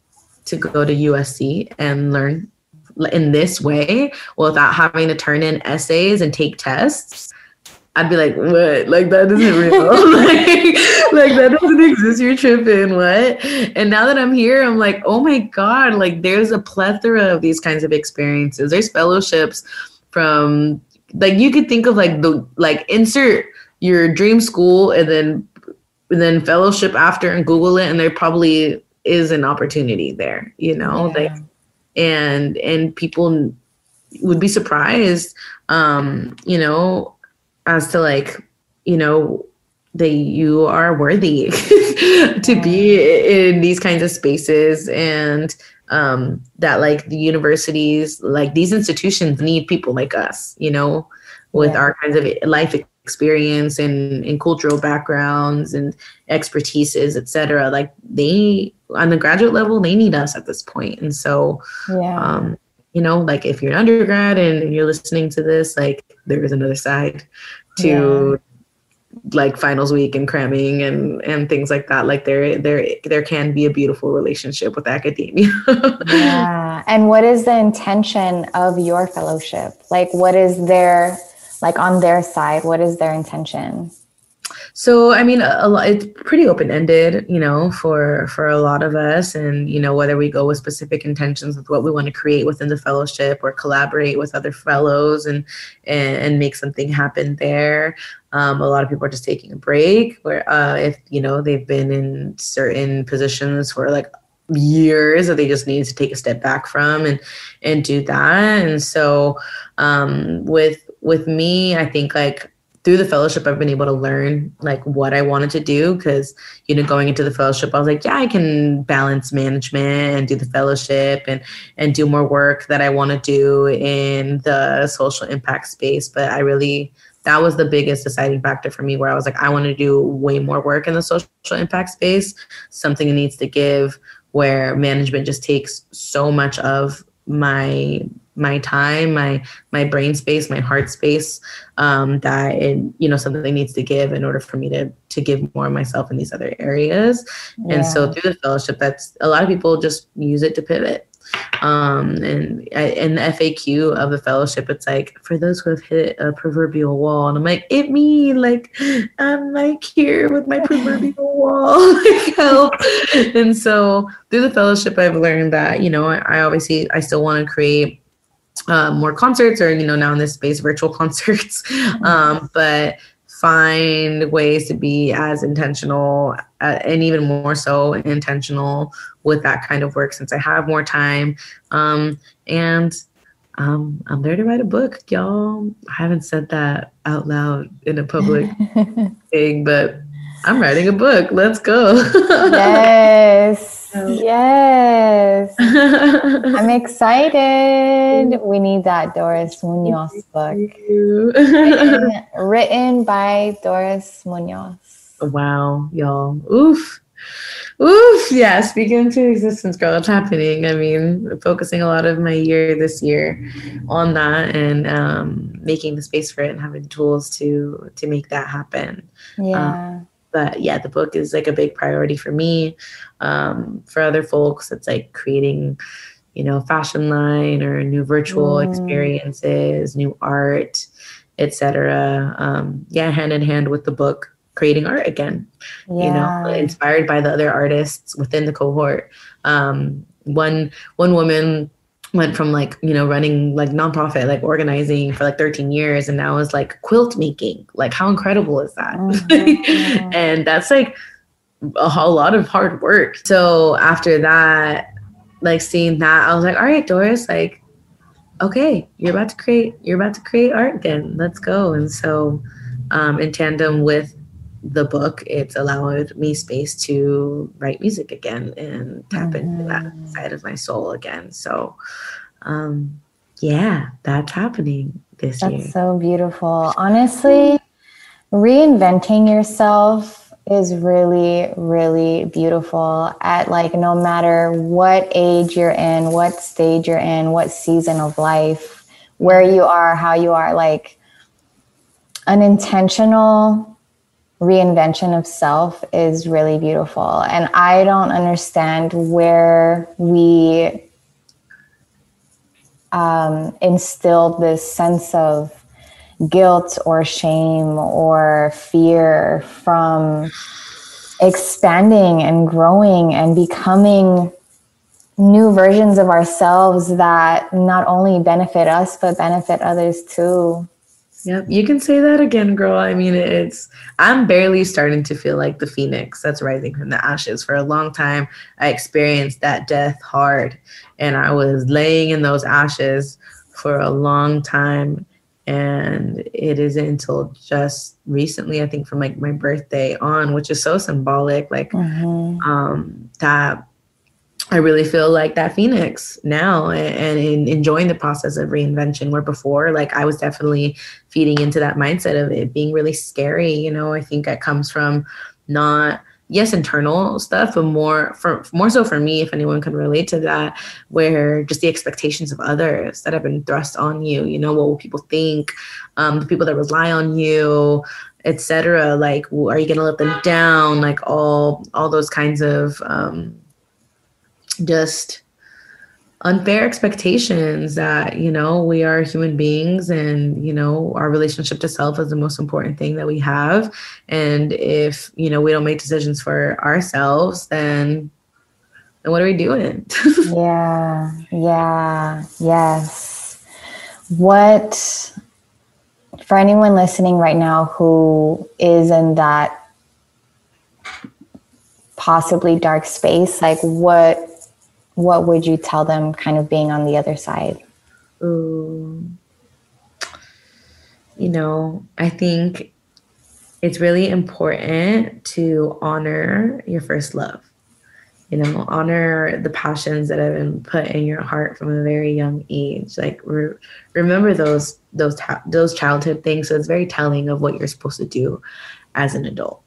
to go to USC and learn in this way without having to turn in essays and take tests, I'd be like, what? Like that isn't real. like, like that doesn't exist. You're tripping. What? And now that I'm here, I'm like, oh my God, like there's a plethora of these kinds of experiences. There's fellowships from like you could think of like the like insert your dream school and then and then fellowship after and Google it and there probably is an opportunity there, you know, yeah. like and and people would be surprised, um, you know, as to like, you know, that you are worthy to be in these kinds of spaces and um, that like the universities, like these institutions need people like us, you know, with yeah. our kinds of life experience and, and cultural backgrounds and expertises, et cetera. Like they, on the graduate level, they need us at this point. And so, yeah. um, you know, like if you're an undergrad and you're listening to this, like there is another side to like finals week and cramming and and things like that. Like there there there can be a beautiful relationship with academia. Yeah. And what is the intention of your fellowship? Like what is their like on their side what is their intention so I mean, a, a lot, it's pretty open ended, you know, for for a lot of us, and you know whether we go with specific intentions with what we want to create within the fellowship or collaborate with other fellows and and, and make something happen there. Um, a lot of people are just taking a break, where uh, if you know they've been in certain positions for like years that they just need to take a step back from and and do that and so um with with me i think like through the fellowship i've been able to learn like what i wanted to do because you know going into the fellowship i was like yeah i can balance management and do the fellowship and and do more work that i want to do in the social impact space. But i really that was the biggest deciding factor for me where i was like i want to do way more work in the social impact space. Something needs to give where management just takes so much of my my time, my my brain space, my heart space, um, that it, you know something needs to give in order for me to to give more of myself in these other areas. Yeah. And so through the fellowship, that's a lot of people just use it to pivot. Um, and in the FAQ of the fellowship, it's like for those who have hit a proverbial wall, and I'm like, it me, like I'm like here with my proverbial wall, like help. and so through the fellowship, I've learned that you know I, I obviously I still want to create uh, more concerts or you know now in this space virtual concerts. Um, but find ways to be as intentional uh, and even more so intentional with that kind of work since i have more time. Um, and um, i'm there to write a book y'all. I haven't said that out loud in a public thing but i'm writing a book. Let's go. Yes Yes. I'm excited. We need that Doris Munoz book. written, written by Doris Munoz. Wow, y'all. Oof. Oof. Yeah, speaking into existence, girl, it's happening. I mean, focusing a lot of my year this year on that and um, making the space for it and having tools to to make that happen. Yeah. Um, but yeah, the book is like a big priority for me. Um, for other folks, it's like creating, you know, fashion line or new virtual mm. experiences, new art, etc. Um, yeah, hand in hand with the book, creating art again. Yeah. You know, inspired by the other artists within the cohort. Um, one one woman went from like you know running like nonprofit like organizing for like 13 years and now is like quilt making. Like how incredible is that? Mm-hmm. and that's like a whole lot of hard work. So after that like seeing that i was like all right doris like okay you're about to create you're about to create art again. Let's go. And so um, in tandem with the book, it's allowed me space to write music again and tap mm-hmm. into that mm-hmm. side of my soul again. So, um, yeah, that's happening this that's year. That's so beautiful. Honestly, reinventing yourself is really, really beautiful at like no matter what age you're in, what stage you're in, what season of life, where you are, how you are, like an intentional reinvention of self is really beautiful. And I don't understand where we um, instilled this sense of guilt or shame or fear from expanding and growing and becoming new versions of ourselves that not only benefit us but benefit others too. Yep, you can say that again, girl. I mean, it's I'm barely starting to feel like the phoenix that's rising from the ashes. For a long time, I experienced that death hard, and I was laying in those ashes for a long time and it isn't until just recently i think from like my birthday on which is so symbolic like mm-hmm. um that i really feel like that phoenix now and, and enjoying the process of reinvention where before like i was definitely feeding into that mindset of it being really scary you know i think that comes from not yes internal stuff but more for more so for me if anyone can relate to that where just the expectations of others that have been thrust on you you know what will people think um, the people that rely on you etc like are you gonna let them down? Like all all those kinds of um, just unfair expectations that you know we are human beings and you know our relationship to self is the most important thing that we have. And if you know we don't make decisions for ourselves then then what are we doing? Yeah yeah yes. What for anyone listening right now who is in that possibly dark space like what what would you tell them kind of being on the other side? You know, I think it's really important to honor your first love. You know, honor the passions that have been put in your heart from a very young age. Like re- remember those those ta- those childhood things. So it's very telling of what you're supposed to do as an adult.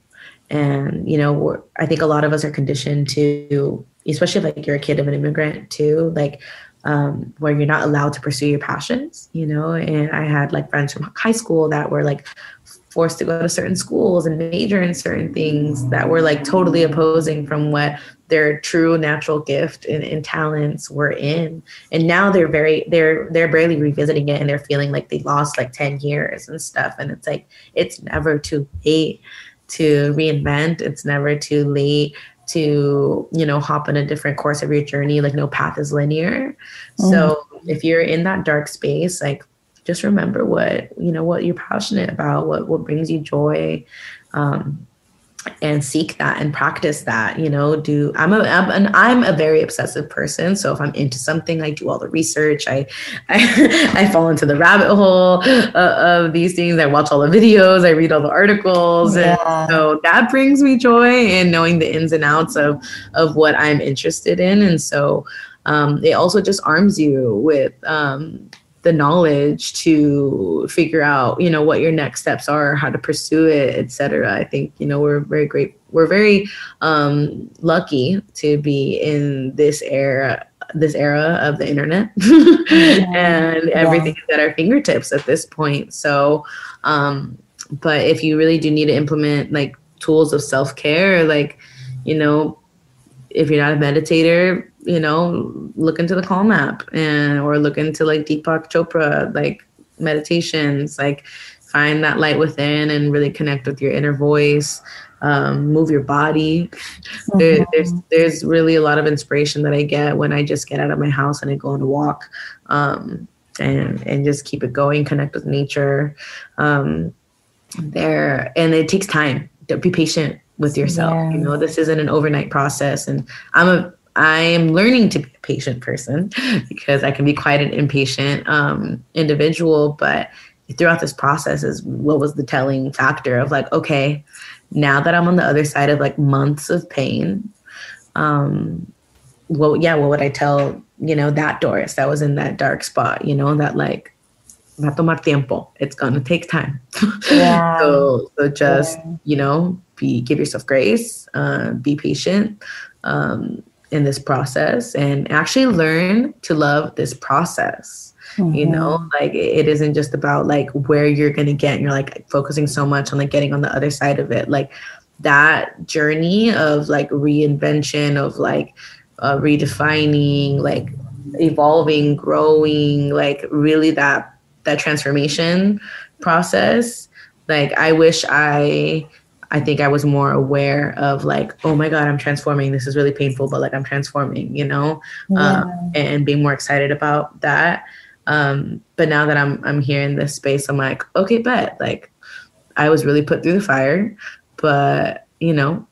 And you know, I think a lot of us are conditioned to especially like you're a kid of an immigrant too, like um, where you're not allowed to pursue your passions, you know. And I had like friends from high school that were like forced to go to certain schools and major in certain things that were like totally opposing from what their true natural gift and, and, talents were in. And now they're very they're they're barely revisiting it and they're feeling like they lost like 10 years and stuff. And it's like it's never too late to reinvent. It's never too late to you know hop on a different course of your journey like no path is linear mm. so if you're in that dark space like just remember what you know what you're passionate about what what brings you joy um and seek that and practice that you know do i'm a I'm, an, I'm a very obsessive person. So if i'm into something i do all the research. I i, I fall into the rabbit hole uh, of these things. I watch all the videos. I read all the articles. Yeah. and so that brings me joy in knowing the ins and outs of of what i'm interested in. And so um, it also just arms you with um, the knowledge to figure out you know what your next steps are how to pursue it etc i think you know we're very great we're very um, lucky to be in this era this era of the internet yeah. and everything yeah. is at our fingertips at this point so um, but if you really do need to implement like tools of self-care like you know if you're not a meditator you know, look into the Calm app and or look into like Deepak Chopra, like meditations, like find that light within and really connect with your inner voice. Um, move your body. Mm-hmm. There, there's there's really a lot of inspiration that I get when I just get out of my house and I go on a walk, um, and and just keep it going. Connect with nature. Um, there and it takes time. Be patient with yourself. Yeah. You know, this isn't an overnight process, and I'm a I am learning to be a patient person because I can be quite an impatient um, individual. But throughout this process, is what was the telling factor of like, okay, now that I'm on the other side of like months of pain, um, well, yeah, what would I tell you know that Doris that was in that dark spot? You know that like va tomar tiempo. It's gonna take time. Yeah. so so just yeah. you know be give yourself grace, uh, be patient. Um, in this process and actually learn to love this process. Mm-hmm. You know, like it isn't just about like where you're going to get and you're like focusing so much on like getting on the other side of it. Like that journey of like reinvention, of like uh, redefining, like evolving, growing, like really that that transformation process. Like I wish I I think I was more aware of like, oh my God, I'm transforming. This is really painful, but like I'm transforming, you know, yeah. um, and being more excited about that. Um, but now that I'm I'm here in this space, I'm like, okay, bet. Like, I was really put through the fire, but you know,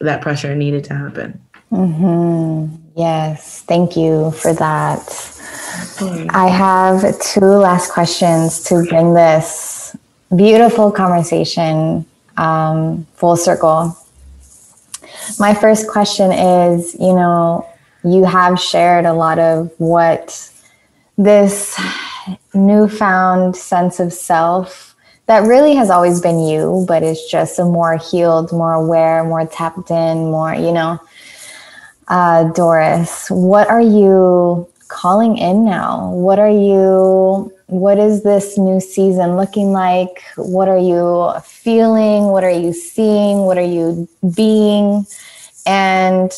that pressure needed to happen. Mm-hmm. Yes, thank you for that. I have two last questions to bring this beautiful conversation um, full circle. My first question is you know, you have shared a lot of what this newfound sense of self that really has always been you, but it's just a more healed, more aware, more tapped in, more, you know. Uh, Doris, what are you calling in now? What are you, what is this new season looking like? What are you feeling? What are you seeing? What are you being? And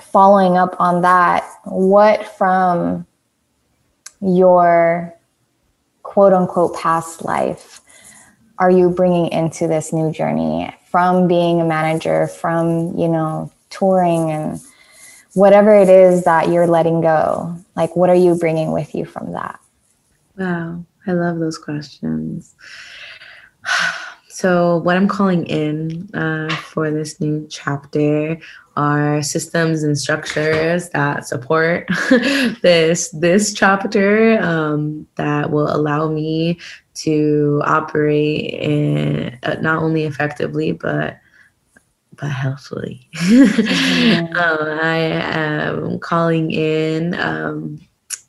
following up on that, what from your quote unquote past life are you bringing into this new journey from being a manager, from, you know, touring and whatever it is that you're letting go? Like, what are you bringing with you from that? Wow, I love those questions. So, what I'm calling in uh, for this new chapter are systems and structures that support this this chapter um, that will allow me to operate in uh, not only effectively but but healthfully. um, I am calling in um,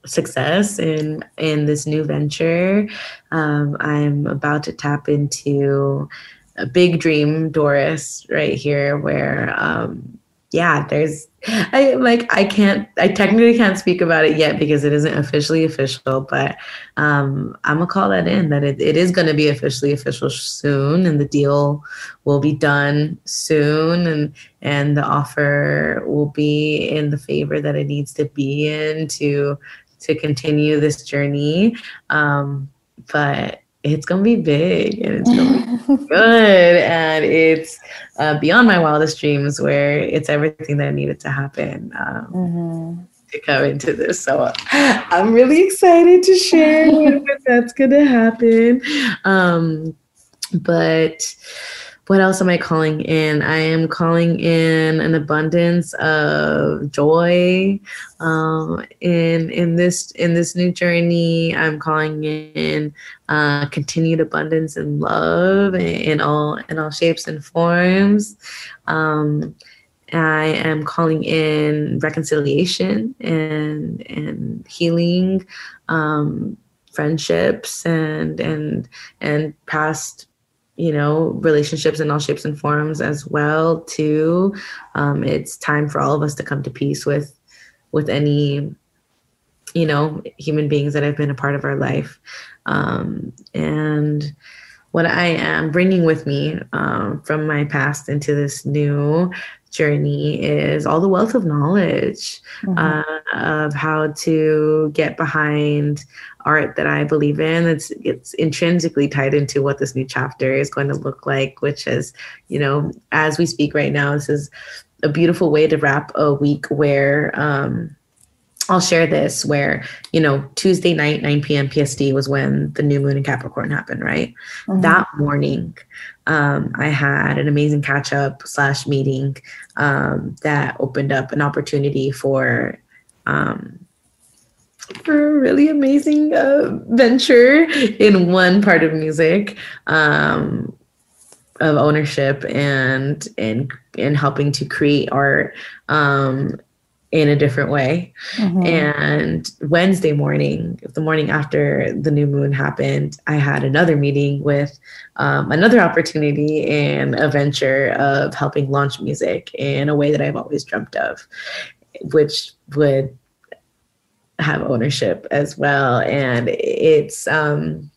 success in in this new venture. Um, I'm about to tap into a big dream, Doris, right here, where um, yeah, there's I like I can't I technically can't speak about it yet because it isn't officially official, but um I'm gonna call that in that it, it is gonna be officially official soon and the deal will be done soon and and the offer will be in the favor that it needs to be in to to continue this journey. Um but it's gonna be big and it's gonna be good and it's uh, beyond my wildest dreams where it's everything that needed to happen um, mm-hmm. to come into this so i'm really excited to share what that's gonna happen um, but what else am I calling in? I am calling in an abundance of joy um, in in this in this new journey. I'm calling in uh, continued abundance and love in all in all shapes and forms. Um, I am calling in reconciliation and and healing, um, friendships and and and past you know relationships in all shapes and forms as well too. Um, it's time for all of us to come to peace with with any you know human beings that have been a part of our life. Um, and what i am bringing with me um, from my past into this new journey is all the wealth of knowledge mm-hmm. uh, of how to get behind art that I believe in. It's it's intrinsically tied into what this new chapter is going to look like, which is, you know, as we speak right now, this is a beautiful way to wrap a week where um, I'll share this where, you know, Tuesday night, 9 p.m. PST was when the new moon in Capricorn happened, right? Mm-hmm. That morning, um, I had an amazing catch up slash meeting um, that opened up an opportunity for um, for a really amazing uh, venture in one part of music um, of ownership and and and helping to create art. Um, in a different way. Mm-hmm. And Wednesday morning, the morning after the new moon happened, I had another meeting with um, another opportunity and a venture of helping launch music in a way that I've always dreamt of, which would have ownership as well. And it's, um,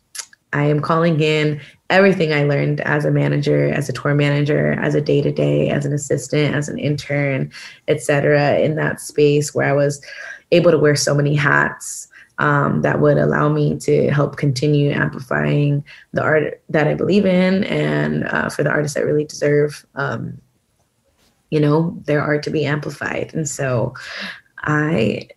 I am calling in everything I learned as a manager, as a tour manager, as a day to day, as an assistant, as an intern, etc. In that space where I was able to wear so many hats um, that would allow me to help continue amplifying the art that I believe in, and uh, for the artists that really deserve, um, you know, their art to be amplified. And so, I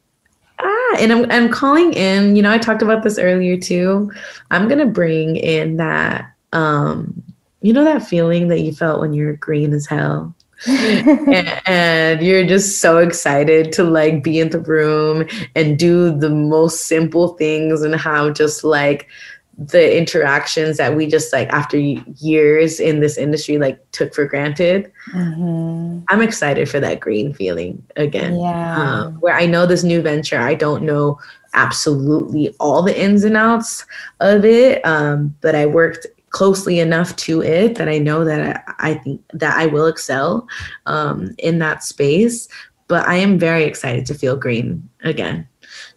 Ah, and I'm I'm calling in, you know, I talked about this earlier too. I'm gonna bring in that um, you know that feeling that you felt when you're green as hell? and, and you're just so excited to like be in the room and do the most simple things and how just like the interactions that we just like after years in this industry like took for granted mm-hmm. i'm excited for that green feeling again yeah um, where i know this new venture i don't know absolutely all the ins and outs of it um, but i worked closely enough to it that i know that i, I think that i will excel um, in that space but i am very excited to feel green again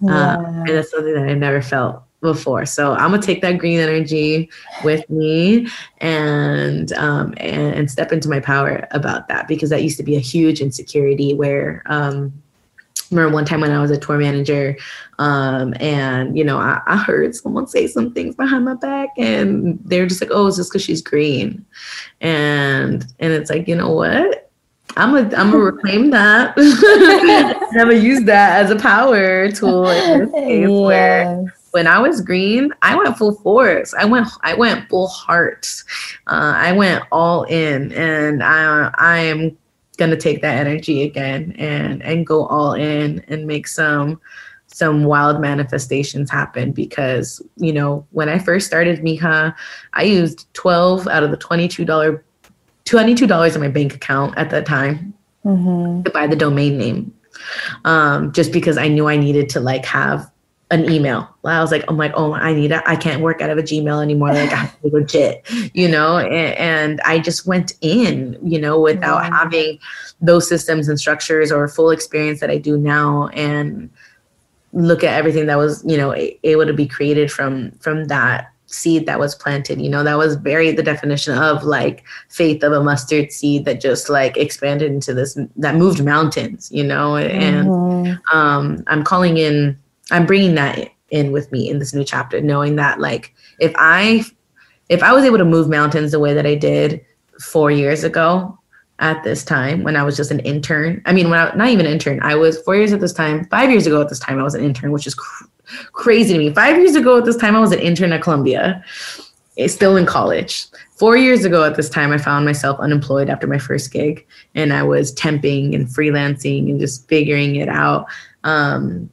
uh, yeah. and that's something that i've never felt before. So I'm gonna take that green energy with me and um, and, and step into my power about that because that used to be a huge insecurity where um, remember one time when I was a tour manager, um, and you know, I, I, heard someone say some things behind my back, and they're just like, "Oh, it's just because she's green," and and it's like, you know what? I'm gonna I'm gonna reclaim that. I'm gonna use that as a power tool in this case yes. where when I was green, I went full force. I went I went full heart. Uh, I went all in, and I I am gonna take that energy again and and go all in and make some some wild manifestations happen because you know when I first started Mija, I used twelve out of the twenty two dollar twenty two dollars in my bank account at that time mm-hmm. to buy the domain name um, just because I knew I needed to like have an email. I was like, I'm like, oh, I need it. I can't work out of a Gmail anymore. Like I have to be legit, you know. And, and, I just went in, you know, without yeah. having those systems and structures or full experience that I do now, and look at everything that was, you know, able to be created from from that seed that was planted you know that was very the definition of like faith of a mustard seed that just like expanded into this that moved mountains you know and mm-hmm. um i'm calling in I'm bringing that in with me in this new chapter, knowing that like if I if I was able to move mountains the way that I did four years ago at this time when I was just an intern. I mean, when I not even an intern, I was four years at this time. Five years ago at this time, I was an intern, which is cr- crazy to me. Five years ago at this time, I was an intern at Columbia, eh, still in college. Four years ago at this time, I found myself unemployed after my first gig, and I was temping and freelancing and just figuring it out. Um,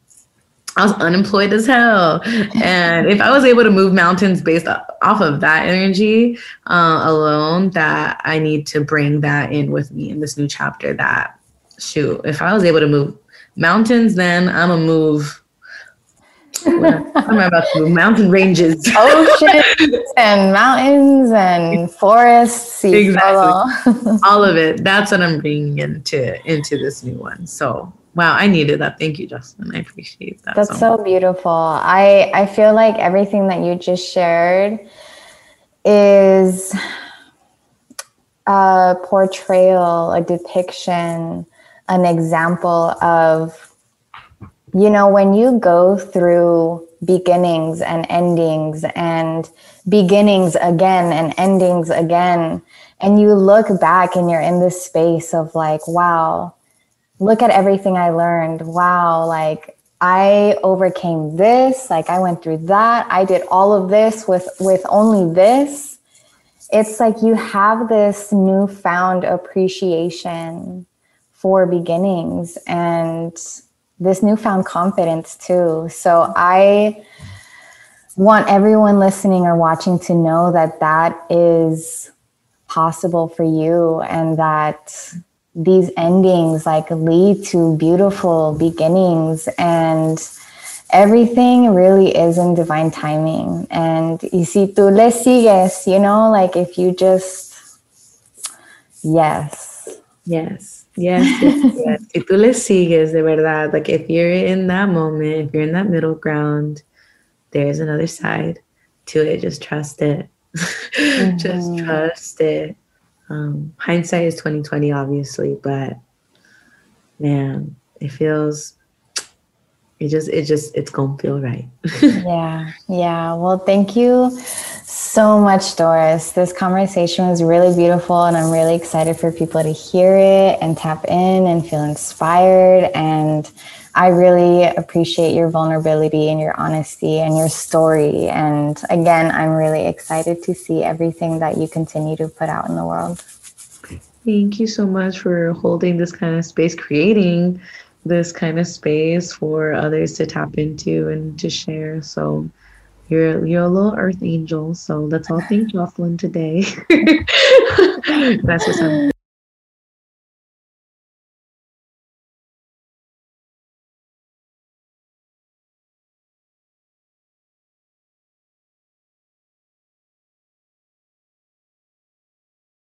I was unemployed as hell. And if I was able to move mountains based off of that energy uh, alone, that I need to bring that in with me in this new chapter. That, shoot, if I was able to move mountains, then I'm to move. am about to move? Mountain ranges, oceans, and mountains and forests. Exactly. All of it. That's what I'm bringing into into this new one. So Wow, I needed that. Thank you, Justin. I appreciate that. That's so, so beautiful. I I feel like everything that you just shared is a portrayal, a depiction, an example of you know when you go through beginnings and endings and beginnings again and endings again and you look back and you're in this space of like wow look at everything I learned. Wow, like I overcame this, like I went through that. I did all of this with with only this. It's like you have this newfound appreciation for beginnings and this newfound confidence too. So I want everyone listening or watching to know that that is possible for you and that these endings like lead to beautiful beginnings and everything really is in divine timing. And y si tú le sigues you know like if you just yes. Yes yes yes, yes. si tú le sigues de verdad like if you're in that moment if you're in that middle ground there's another side to it. Just trust it. Mm-hmm. just trust it um, hindsight is 2020, obviously, but man, it feels it just it just it's gonna feel right. Yeah yeah. Well thank you so much doris. This conversation was really beautiful and i'm really excited for people to hear it and tap in and feel inspired and i really appreciate your vulnerability and your honesty and your story and again i'm really excited to see everything that you continue to put out in the world Thank you so much for holding this kind of space, creating this kind of space for others to tap into and to share. So you're you're a little earth angel. So let's all thank Jocelyn today. That's what I'm